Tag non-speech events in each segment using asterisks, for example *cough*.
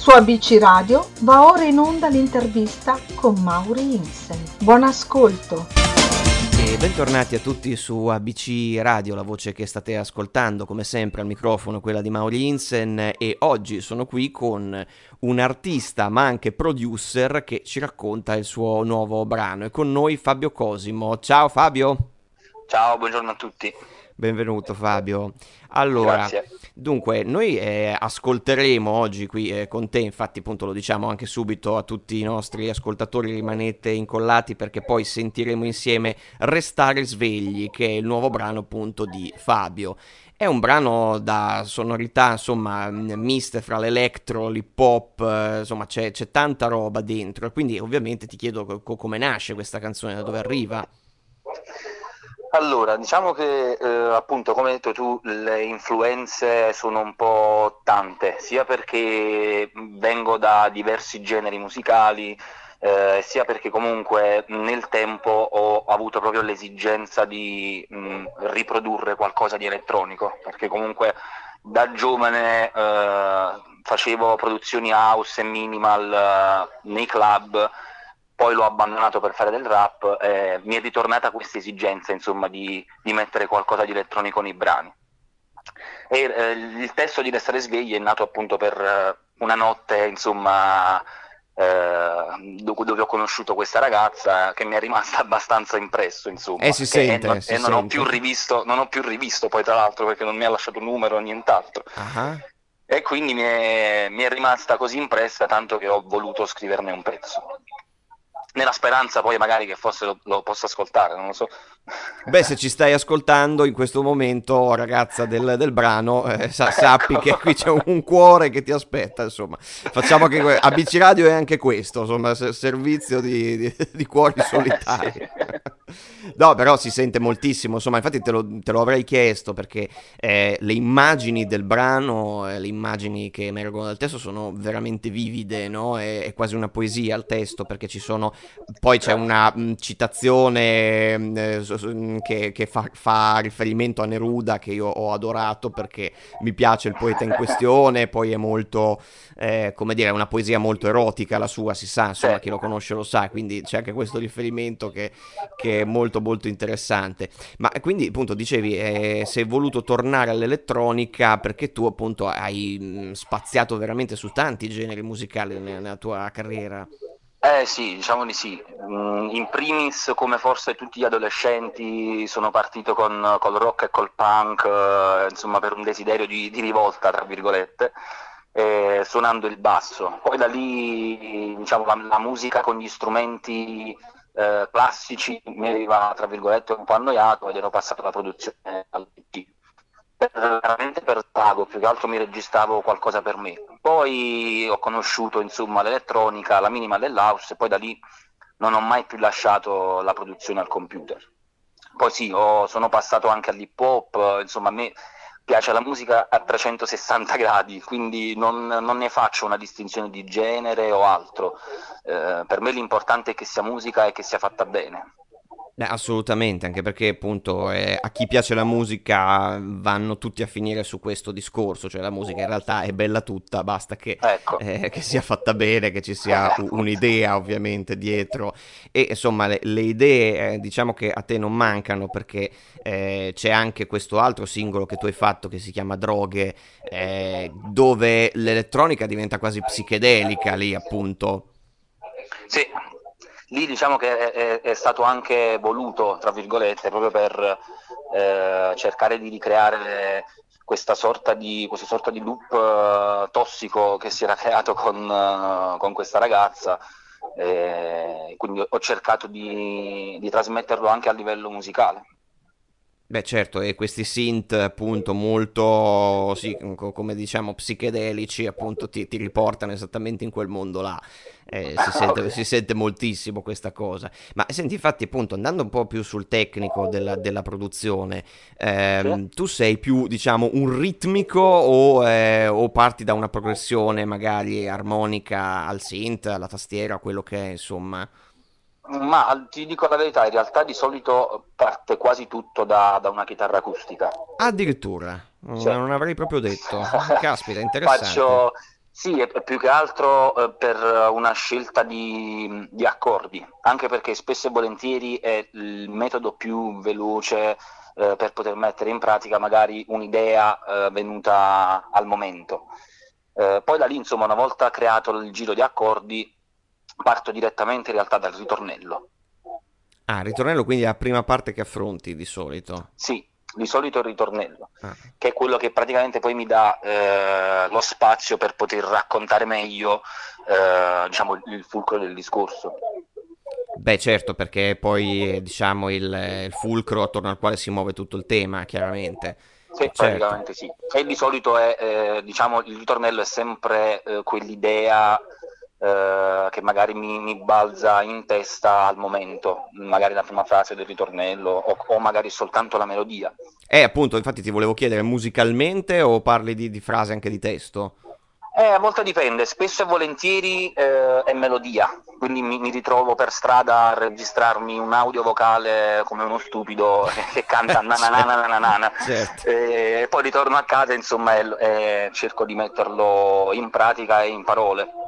Su ABC Radio va ora in onda l'intervista con Mauri Insen. Buon ascolto. E bentornati a tutti su ABC Radio, la voce che state ascoltando come sempre al microfono quella di Mauri Insen e oggi sono qui con un artista ma anche producer che ci racconta il suo nuovo brano. E con noi Fabio Cosimo. Ciao Fabio. Ciao, buongiorno a tutti. Benvenuto Fabio. Allora, Grazie. dunque, noi eh, ascolteremo oggi qui eh, con te, infatti appunto lo diciamo anche subito a tutti i nostri ascoltatori, rimanete incollati perché poi sentiremo insieme Restare svegli, che è il nuovo brano appunto di Fabio. È un brano da sonorità, insomma, miste fra l'electro, l'hip hop, eh, insomma, c'è, c'è, tanta roba dentro. Quindi, ovviamente, ti chiedo co- come nasce questa canzone, da dove arriva. Allora, diciamo che eh, appunto, come hai detto tu, le influenze sono un po' tante, sia perché vengo da diversi generi musicali, eh, sia perché comunque nel tempo ho avuto proprio l'esigenza di mh, riprodurre qualcosa di elettronico, perché comunque da giovane eh, facevo produzioni house e minimal eh, nei club poi l'ho abbandonato per fare del rap, eh, mi è ritornata questa esigenza insomma, di, di, mettere qualcosa di elettronico nei brani. E eh, il testo di Restare svegli è nato appunto per eh, una notte insomma, eh, dove ho conosciuto questa ragazza che mi è rimasta *laughs* abbastanza impresso insomma. Eh, si sente, e, si e non, sente. Ho più rivisto, non ho più rivisto poi tra l'altro perché non mi ha lasciato numero o nient'altro. Uh-huh. E quindi mi è, mi è rimasta così impressa tanto che ho voluto scriverne un pezzo nella speranza poi magari che forse lo, lo possa ascoltare, non lo so. Beh, se ci stai ascoltando in questo momento, ragazza del, del brano, eh, sa, *laughs* sappi ecco. che qui c'è un cuore che ti aspetta, insomma. Facciamo che ABC Radio è anche questo, insomma, servizio di, di, di cuori solitari. sì. No, però si sente moltissimo, insomma, infatti te lo, te lo avrei chiesto perché eh, le immagini del brano, eh, le immagini che emergono dal testo sono veramente vivide, no? È, è, quasi una poesia il testo perché ci sono, poi c'è una mh, citazione mh, eh, che, che fa, fa, riferimento a Neruda che io ho adorato perché mi piace il poeta in questione, poi è molto, eh, come dire, una poesia molto erotica la sua, si sa, insomma, chi lo conosce lo sa, quindi c'è anche questo riferimento che, che molto molto interessante. Ma quindi appunto dicevi, eh, sei voluto tornare all'elettronica perché tu appunto hai mh, spaziato veramente su tanti generi musicali nella, nella tua carriera. Eh sì, diciamo di sì. Mm, in primis, come forse tutti gli adolescenti, sono partito con col rock e col punk, eh, insomma per un desiderio di, di rivolta, tra virgolette, eh, suonando il basso. Poi da lì, diciamo, la, la musica con gli strumenti eh, classici mi aveva tra virgolette un po' annoiato ed ero passato alla produzione al veramente per pago, più che altro mi registravo qualcosa per me. Poi ho conosciuto insomma l'elettronica, la minima dell'house e poi da lì non ho mai più lasciato la produzione al computer. Poi sì, ho, sono passato anche all'hip hop, insomma a me piace la musica a 360 gradi, quindi non, non ne faccio una distinzione di genere o altro. Eh, per me l'importante è che sia musica e che sia fatta bene. Beh, assolutamente, anche perché appunto eh, a chi piace la musica vanno tutti a finire su questo discorso, cioè la musica in realtà è bella tutta, basta che, ecco. eh, che sia fatta bene, che ci sia *laughs* un'idea ovviamente dietro e insomma le, le idee eh, diciamo che a te non mancano perché eh, c'è anche questo altro singolo che tu hai fatto che si chiama Droghe, eh, dove l'elettronica diventa quasi psichedelica lì appunto. Sì, lì diciamo che è, è, stato anche voluto, tra virgolette, proprio per eh, cercare di ricreare questa sorta di, questa sorta di loop uh, tossico che si era *laughs* creato con, uh, con questa ragazza. Eh, quindi ho cercato di, di trasmetterlo anche a livello musicale. Beh certo, e questi synth appunto molto, sì, come diciamo, psichedelici appunto ti, ti riportano esattamente in quel mondo là, eh, si, sente, si, sente, moltissimo questa cosa. Ma senti, infatti appunto andando un po' più sul tecnico della, della produzione, ehm, tu sei più diciamo un ritmico o, eh, o, parti da una progressione magari armonica al synth, alla tastiera, quello che è insomma... Ma ti dico la verità, in realtà di solito parte quasi tutto da, da una chitarra acustica. Addirittura, sì. non avrei proprio detto. *laughs* Caspita, interessante. Faccio, Sì, è più che altro eh, per una scelta di, di, accordi, anche perché spesso e volentieri è il metodo più veloce eh, per poter mettere in pratica magari un'idea eh, venuta al momento. Eh, poi da lì, insomma, una volta creato il giro di accordi, parto direttamente in realtà dal ritornello. Ah, il ritornello quindi è la prima parte che affronti di solito? Sì, di solito il ritornello, ah. che è quello che praticamente poi mi dà eh, lo spazio per poter raccontare meglio eh, diciamo, il fulcro del discorso. Beh, certo, perché poi è diciamo, il, il, fulcro attorno al quale si muove tutto il tema, chiaramente. Sì, certo. praticamente sì. E di solito è, eh, diciamo, il ritornello è sempre eh, quell'idea eh, che magari mi, mi, balza in testa al momento, magari la prima frase del ritornello o, o, magari soltanto la melodia. Eh, appunto, infatti ti volevo chiedere musicalmente o parli di, di frase anche di testo? Eh, a volte dipende, spesso e volentieri eh, è melodia, quindi mi, mi, ritrovo per strada a registrarmi un audio vocale come uno stupido *laughs* che canta nananana certo. e poi ritorno a casa insomma e, e cerco di metterlo in pratica e in parole.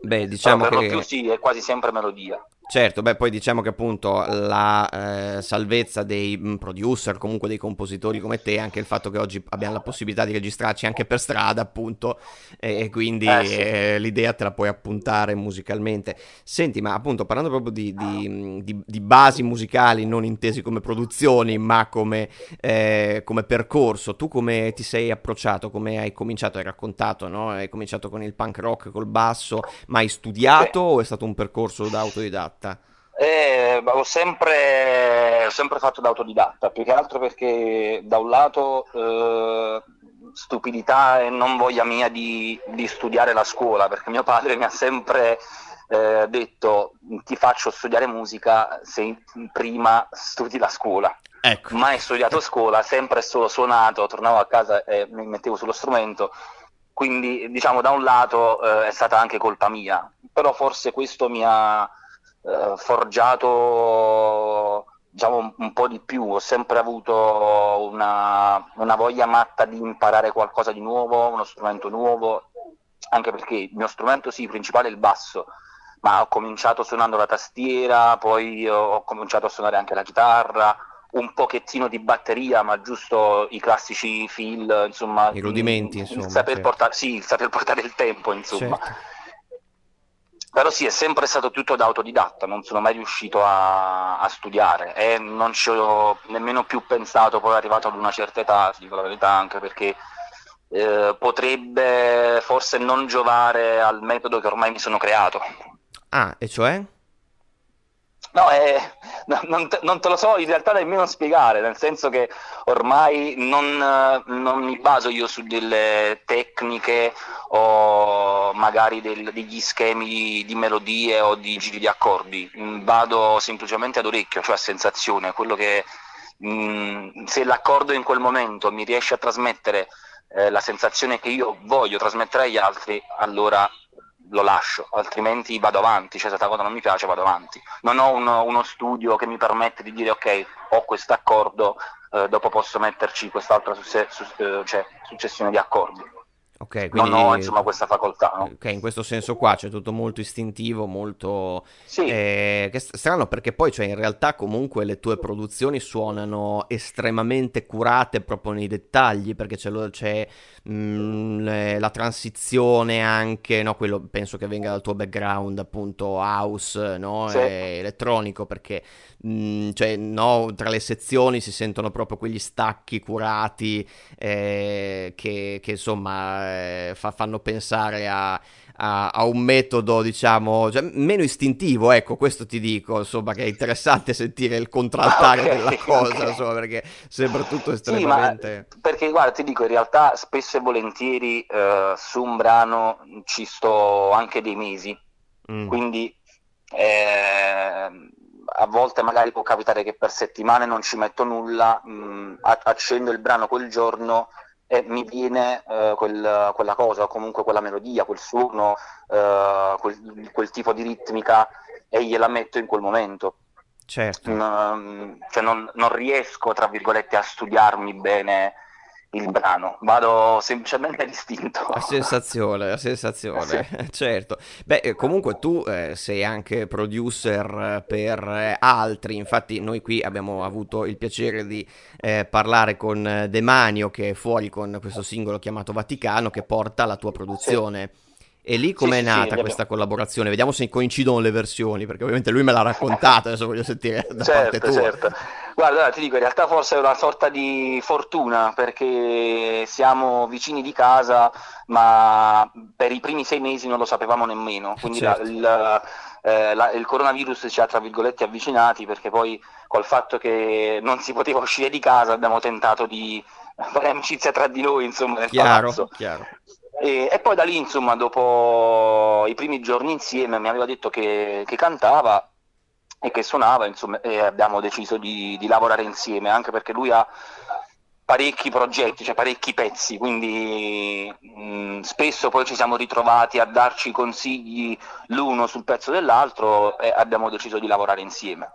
Beh, diciamo Però per che... lo più sì, è quasi sempre melodia. Certo, beh, poi diciamo che appunto la eh, salvezza dei mm, producer, comunque dei compositori come te, anche il fatto che oggi abbiamo la possibilità di registrarci anche per strada, appunto, e quindi eh, sì. eh, l'idea te la puoi appuntare musicalmente. Senti, ma appunto parlando proprio di, di, mm, di, di basi musicali, non intesi come produzioni, ma come, eh, come, percorso, tu come ti sei approcciato, come hai cominciato, hai raccontato, no? Hai cominciato con il punk rock, col basso, ma hai studiato o è stato un percorso da autodidatta? Autodidatta? Eh, ho, sempre, ho, sempre, fatto da autodidatta, più che altro perché da un lato eh, stupidità e non voglia mia di, di, studiare la scuola, perché mio padre mi ha sempre eh, detto ti faccio studiare musica se prima studi la scuola. Ecco. Mai studiato scuola, sempre solo suonato, tornavo a casa e mi mettevo sullo strumento, quindi diciamo da un lato eh, è stata anche colpa mia, però forse questo mi ha eh, forgiato diciamo, un, un, po' di più, ho sempre avuto una, una, voglia matta di imparare qualcosa di nuovo, uno strumento nuovo, anche perché il mio strumento sì, principale è il basso, ma ho cominciato suonando la tastiera, poi ho cominciato a suonare anche la chitarra, un pochettino di batteria, ma giusto i classici fill, insomma, i rudimenti, insomma, il saper, certo. portare, sì, il saper portare il tempo, insomma. Certo. Però sì, è sempre stato tutto da autodidatta, non sono mai riuscito a, a, studiare e non ci ho nemmeno più pensato, poi arrivato ad una certa età, ti dico la verità, anche perché eh, potrebbe forse non giovare al metodo che ormai mi sono creato. Ah, e cioè? No, eh, non, te, non, te, lo so in realtà nemmeno spiegare, nel senso che ormai non, non mi baso io su delle tecniche o magari del, degli schemi di melodie o di giri di accordi, mm, vado semplicemente ad orecchio, cioè a sensazione, quello che mh, mm, se l'accordo in quel momento mi riesce a trasmettere eh, la sensazione che io voglio trasmettere agli altri, allora lo lascio, altrimenti vado avanti, cioè se la cosa non mi piace vado avanti. Non ho uno, uno studio che mi permette di dire ok, ho questo accordo, eh, dopo posso metterci quest'altra susse- su- eh, cioè, successione di accordi. Ok, quindi... Non ho insomma questa facoltà. No? Ok, in questo senso qua c'è tutto molto istintivo, molto... Sì. Eh, che strano perché poi cioè, in realtà comunque le tue produzioni suonano estremamente curate proprio nei dettagli, perché c'è, lo, c'è mh, mm, la transizione anche, no? quello penso che venga dal tuo background appunto house, no? Sì. elettronico, perché mh, mm, cioè, no, tra le sezioni si sentono proprio quegli stacchi curati eh, che, che insomma eh, fa, fanno pensare a, a, a, un metodo, diciamo, cioè, meno istintivo, ecco, questo ti dico, insomma, che è interessante sentire il contraltare okay, della *laughs* cosa, okay. insomma, perché sembra tutto estremamente... Sì, perché, guarda, ti dico, in realtà spesso e volentieri eh, su un brano ci sto anche dei mesi, mm. quindi... Eh, a volte magari può capitare che per settimane non ci metto nulla, mh, mm, accendo il brano quel giorno e mi viene uh, quel, quella cosa, o comunque quella melodia, quel suono, uh, quel, quel, tipo di ritmica e gliela metto in quel momento. Certo. Mm, cioè non, non, riesco, tra virgolette, a studiarmi bene il brano, vado semplicemente distinto. La sensazione, la sensazione, sì. *laughs* certo. Beh, eh, comunque tu eh, sei anche producer per eh, altri, infatti noi qui abbiamo avuto il piacere di eh, parlare con Demanio che è fuori con questo singolo chiamato Vaticano che porta la tua produzione. Sì. E lì com'è sì, nata sì, questa collaborazione? Vediamo se coincidono le versioni, perché ovviamente lui me l'ha raccontata, adesso voglio sentire da certo, parte tua. Certo. Guarda, ti dico, in realtà forse è una sorta di fortuna, perché siamo vicini di casa, ma per i primi sei mesi non lo sapevamo nemmeno. Quindi certo. la, il, eh, la, il coronavirus ci ha, tra virgolette, avvicinati, perché poi col fatto che non si poteva uscire di casa abbiamo tentato di fare amicizia tra di noi, insomma, nel chiaro, palazzo. Chiaro. E, e, poi da lì, insomma, dopo i primi giorni insieme mi aveva detto che, che cantava e che suonava, insomma, e abbiamo deciso di, di, lavorare insieme, anche perché lui ha parecchi progetti, cioè parecchi pezzi, quindi mh, spesso poi ci siamo ritrovati a darci consigli l'uno sul pezzo dell'altro e abbiamo deciso di lavorare insieme.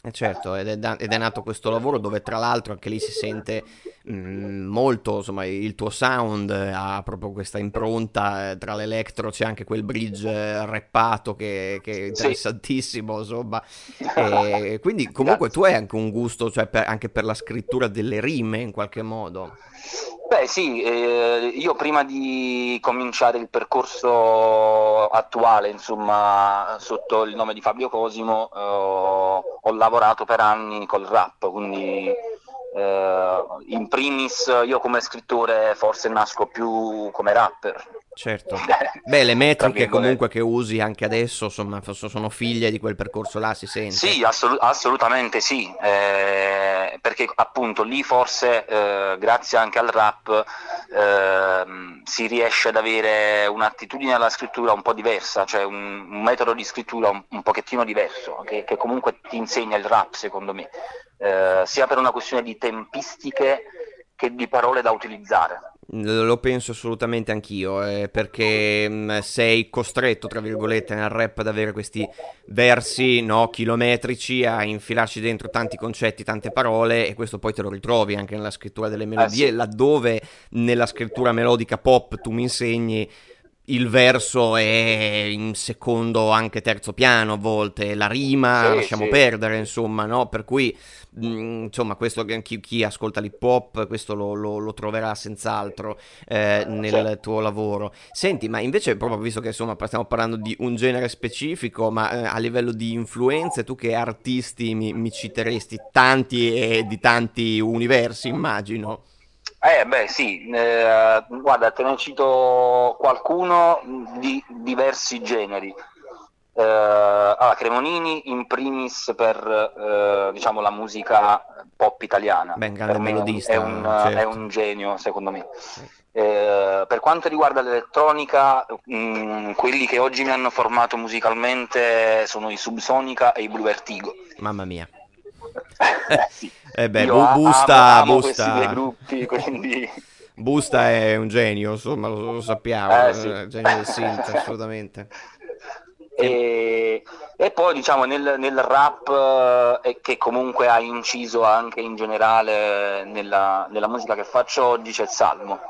Eh certo, ed è, da- ed è, nato questo lavoro dove tra l'altro anche lì si sente mh, mm, molto, insomma, il tuo sound ha proprio questa impronta, eh, tra l'electro c'è anche quel bridge eh, rappato che, che, è interessantissimo, sì. insomma. *laughs* E quindi comunque tu hai anche un gusto, cioè per, anche per la scrittura delle rime in qualche modo. Beh sì, eh, io prima di cominciare il percorso attuale, insomma, sotto il nome di Fabio Cosimo, eh, ho lavorato per anni col rap, quindi eh, in primis io come scrittore forse nasco più come rapper. Certo. *laughs* Beh, le metriche comunque che usi anche adesso insomma, sono figlie di quel percorso là, si sente. Sì, assol- assolutamente sì, eh, perché appunto lì forse eh, grazie anche al rap eh, si riesce ad avere un'attitudine alla scrittura un po' diversa, cioè un, un metodo di scrittura un, un pochettino diverso, che, che, comunque ti insegna il rap secondo me, eh, sia per una questione di tempistiche che di parole da utilizzare. Lo penso assolutamente anch'io, eh, perché mh, mm, sei costretto, tra virgolette, nel rap ad avere questi versi no, chilometrici, a infilarci dentro tanti concetti, tante parole, e questo poi te lo ritrovi anche nella scrittura delle melodie, eh sì. laddove nella scrittura melodica pop tu mi insegni il verso è in secondo, anche terzo piano a volte, la rima sì, lasciamo sì. perdere, insomma, no? Per cui, mh, mm, insomma, questo chi, chi, ascolta l'hip hop, questo lo, lo, lo troverà senz'altro eh, nel sì. tuo lavoro. Senti, ma invece, proprio visto che insomma stiamo parlando di un genere specifico, ma eh, a livello di influenze, tu che artisti mi, mi citeresti? Tanti e di tanti universi, immagino. Eh beh sì, eh, guarda te ne cito qualcuno di diversi generi. Eh, allora, Cremonini in primis per eh, diciamo, la musica pop italiana. Ben, grande melodista. È un, certo. è un, genio secondo me. Eh, per quanto riguarda l'elettronica, mh, mm, quelli che oggi mi hanno formato musicalmente sono i Subsonica e i Blue Vertigo. Mamma mia. Sì. Eh beh, bu- Busta, amo, amo Busta. gruppi, quindi... *laughs* Busta è un genio, insomma, lo, lo sappiamo, eh, sì. è genio del synth, assolutamente. E, e, poi diciamo nel, nel rap eh, che comunque ha inciso anche in generale nella, nella, musica che faccio oggi c'è Salmo.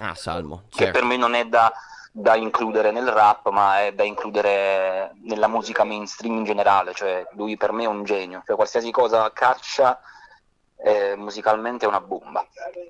Ah, Salmo. Certo. Che per me non è da, da includere nel rap, ma è da includere nella musica mainstream in generale, cioè lui per me è un genio, cioè qualsiasi cosa caccia eh, musicalmente è una bomba.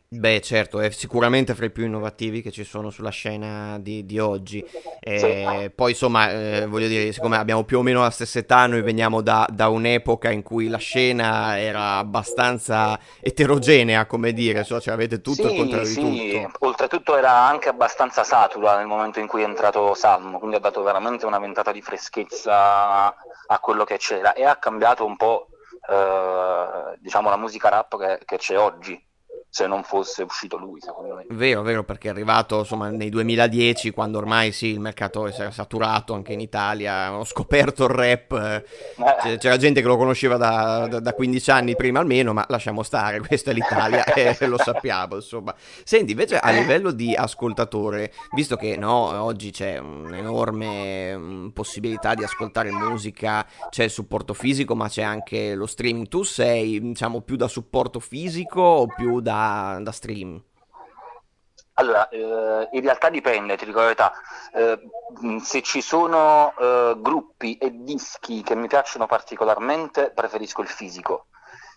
Beh, certo, è sicuramente fra i più innovativi che ci sono sulla scena di, di oggi. Eh, sì. Poi, insomma, eh, voglio dire, siccome abbiamo più o meno la stessa età, noi veniamo da, da, un'epoca in cui la scena era abbastanza eterogenea, come dire, cioè, cioè avete tutto sì, il contrario sì. di tutto. Oltretutto era anche abbastanza satura nel momento in cui è entrato Salmo, quindi ha dato veramente una ventata di freschezza a quello che c'era e ha cambiato un po' eh, diciamo la musica rap che, che c'è oggi se non fosse uscito lui, secondo me. Vero, vero, perché è arrivato insomma nei 2010, quando ormai sì, il mercato era saturato anche in Italia, ho scoperto il rap, eh. c'era gente che lo conosceva da, da, da, 15 anni prima almeno, ma lasciamo stare, *laughs* questa è l'Italia e lo sappiamo, insomma. Senti, invece a livello di ascoltatore, visto che no, oggi c'è un'enorme mm, possibilità di ascoltare musica, c'è il supporto fisico, ma c'è anche lo streaming, tu sei diciamo più da supporto fisico o più da da, da stream? Allora, eh, in realtà dipende, ti dico la verità. Eh, se ci sono eh, gruppi e dischi che mi piacciono particolarmente, preferisco il fisico.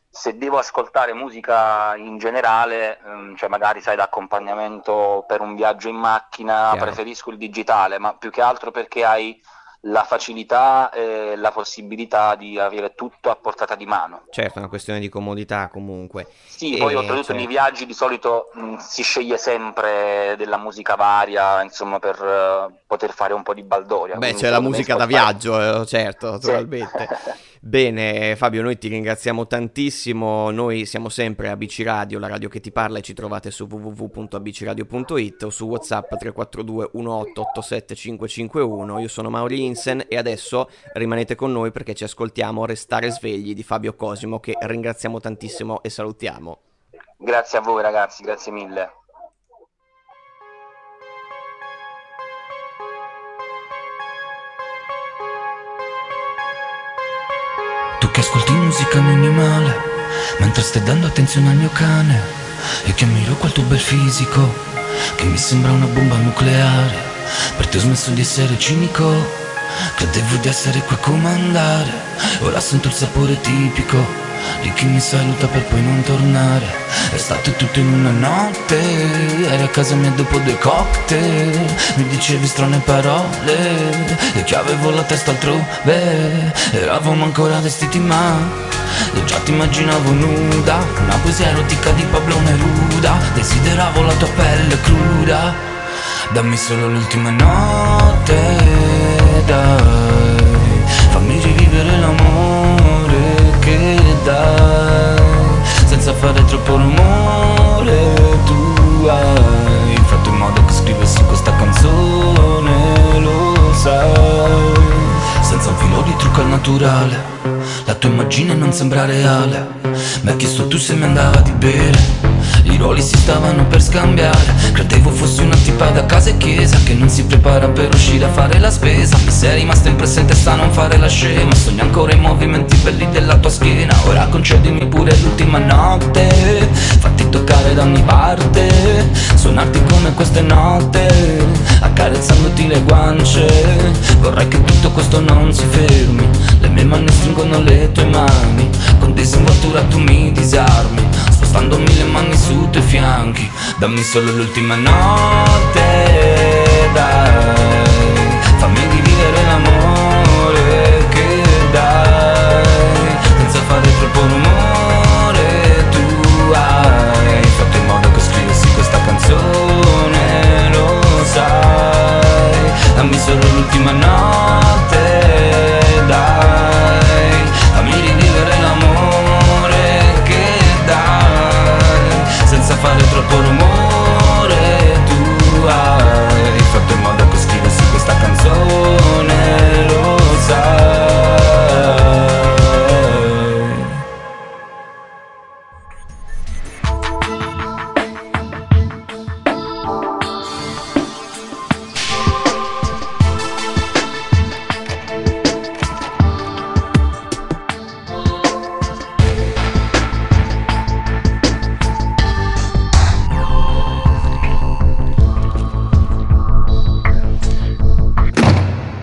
Se devo ascoltare musica in generale, ehm, cioè magari sai da accompagnamento per un viaggio in macchina, Chiaro. preferisco il digitale, ma più che altro perché hai la facilità e la possibilità di avere tutto a portata di mano. Certo, è una questione di comodità comunque. Sì, E, poi oltretutto cioè- nei viaggi di solito mh, si sceglie sempre della musica varia, insomma, per eh, poter fare un po' di baldoria. Beh, c'è la musica da viaggio, eh, certo, Sì. *laughs* Bene, Fabio, noi ti ringraziamo tantissimo. Noi siamo sempre ABC Radio, la radio che ti parla, e ci trovate su www.abcradio.it o su WhatsApp 342 1887 551. Io sono Mauri Insen e adesso rimanete con noi perché ci ascoltiamo Restare svegli di Fabio Cosimo, che ringraziamo tantissimo e salutiamo. Grazie a voi ragazzi, grazie mille. Ascolti musica minimale Mentre stai dando attenzione al mio cane E che ammiro quel tuo bel fisico Che mi sembra una bomba nucleare Per te ho smesso di essere cinico Credevo di essere qui a comandare Ora sento il sapore tipico di chi mi saluta per poi non tornare È stato tutto in una notte Eri a casa mia dopo due cocktail Mi dicevi strane parole E che avevo la testa altrove Eravamo ancora vestiti ma Io già ti immaginavo nuda Una poesia erotica di Pablo Neruda Desideravo la tua pelle cruda Dammi solo l'ultima notte Dai Fammi rivivere l'amore che dai Senza fare troppo rumore Tu hai fatto in modo che scrivessi questa canzone Lo sai. Senza un filo di trucco al naturale La tua immagine non sembra reale. Mi ha chiesto tu se mi andava di bere i ruoli si stavano per scambiare. Credevo fossi una tipa da casa e chiesa Che non si prepara per uscire a fare la spesa. Mi sei rimasta in testa a non fare la scema Sogno ancora i movimenti belli della tua schiena. Ora concedimi pure l'ultima notte. Fatti toccare da ogni parte. Suonarti come queste note. Accarezzandoti le guance. Vorrei che tutto questo non si fermi. Le mie mani stringono le tue mani. Con disinvoltura tu mi disarmi Spostandomi le mani sui tuoi fianchi. Dammi solo l'ultima notte Dai. Fammi rivivere l'amore che dai. Senza fare troppo rumore Tu hai fatto in modo che scrivessi questa canzone Lo sai. Dammi solo l'ultima notte